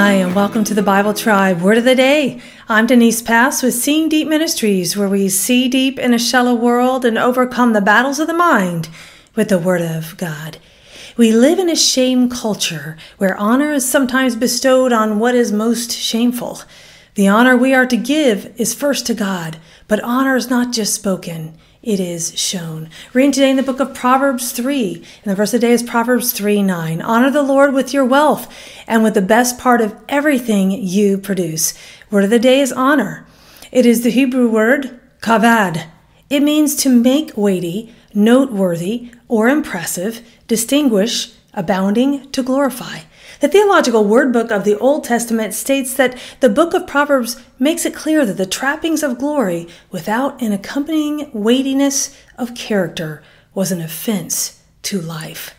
Hi, and welcome to the Bible Tribe Word of the Day. I'm Denise Pass with Seeing Deep Ministries, where we see deep in a shallow world and overcome the battles of the mind with the Word of God. We live in a shame culture where honor is sometimes bestowed on what is most shameful. The honor we are to give is first to God, but honor is not just spoken, it is shown. Reading today in the book of Proverbs 3, and the verse of the day is Proverbs 3 9. Honor the Lord with your wealth and with the best part of everything you produce. Word of the day is honor. It is the Hebrew word kavod. It means to make weighty, noteworthy, or impressive, distinguish, abounding, to glorify. The Theological Word Book of the Old Testament states that the book of Proverbs makes it clear that the trappings of glory without an accompanying weightiness of character was an offense to life.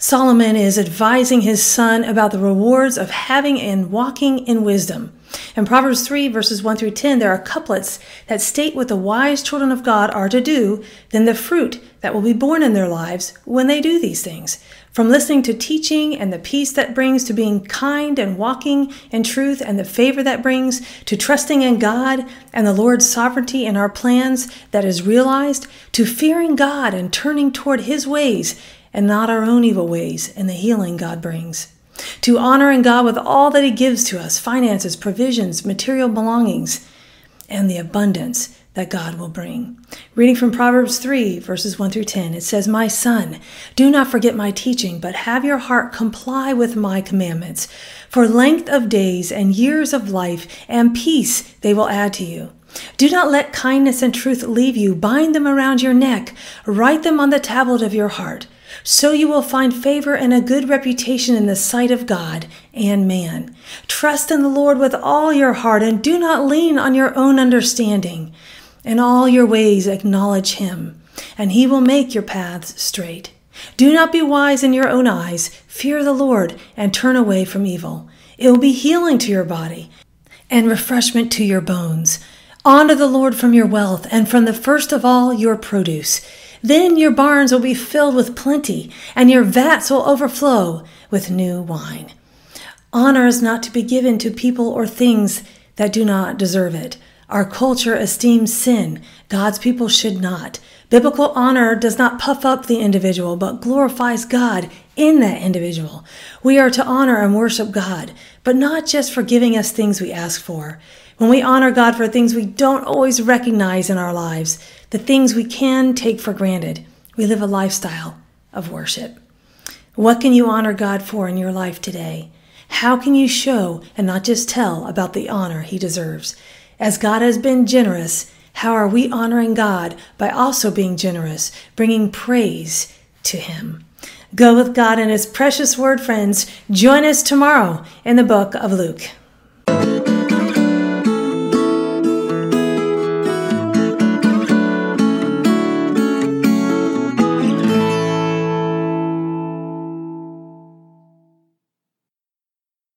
Solomon is advising his son about the rewards of having and walking in wisdom. In Proverbs 3, verses 1 through 10, there are couplets that state what the wise children of God are to do, then the fruit that will be born in their lives when they do these things. From listening to teaching and the peace that brings to being kind and walking in truth and the favor that brings to trusting in God and the Lord's sovereignty in our plans that is realized to fearing God and turning toward His ways and not our own evil ways and the healing God brings. To honoring God with all that He gives to us finances, provisions, material belongings, and the abundance that God will bring. Reading from Proverbs 3, verses 1 through 10, it says, My son, do not forget my teaching, but have your heart comply with my commandments. For length of days and years of life and peace they will add to you. Do not let kindness and truth leave you. Bind them around your neck. Write them on the tablet of your heart. So you will find favor and a good reputation in the sight of God and man. Trust in the Lord with all your heart and do not lean on your own understanding. In all your ways acknowledge him, and he will make your paths straight. Do not be wise in your own eyes. Fear the Lord and turn away from evil. It will be healing to your body and refreshment to your bones. Honor the Lord from your wealth and from the first of all your produce. Then your barns will be filled with plenty, and your vats will overflow with new wine. Honor is not to be given to people or things that do not deserve it. Our culture esteems sin. God's people should not. Biblical honor does not puff up the individual, but glorifies God in that individual. We are to honor and worship God, but not just for giving us things we ask for. When we honor God for things we don't always recognize in our lives, the things we can take for granted, we live a lifestyle of worship. What can you honor God for in your life today? How can you show and not just tell about the honor he deserves? As God has been generous, how are we honoring God by also being generous, bringing praise to Him? Go with God and His precious word, friends. Join us tomorrow in the book of Luke.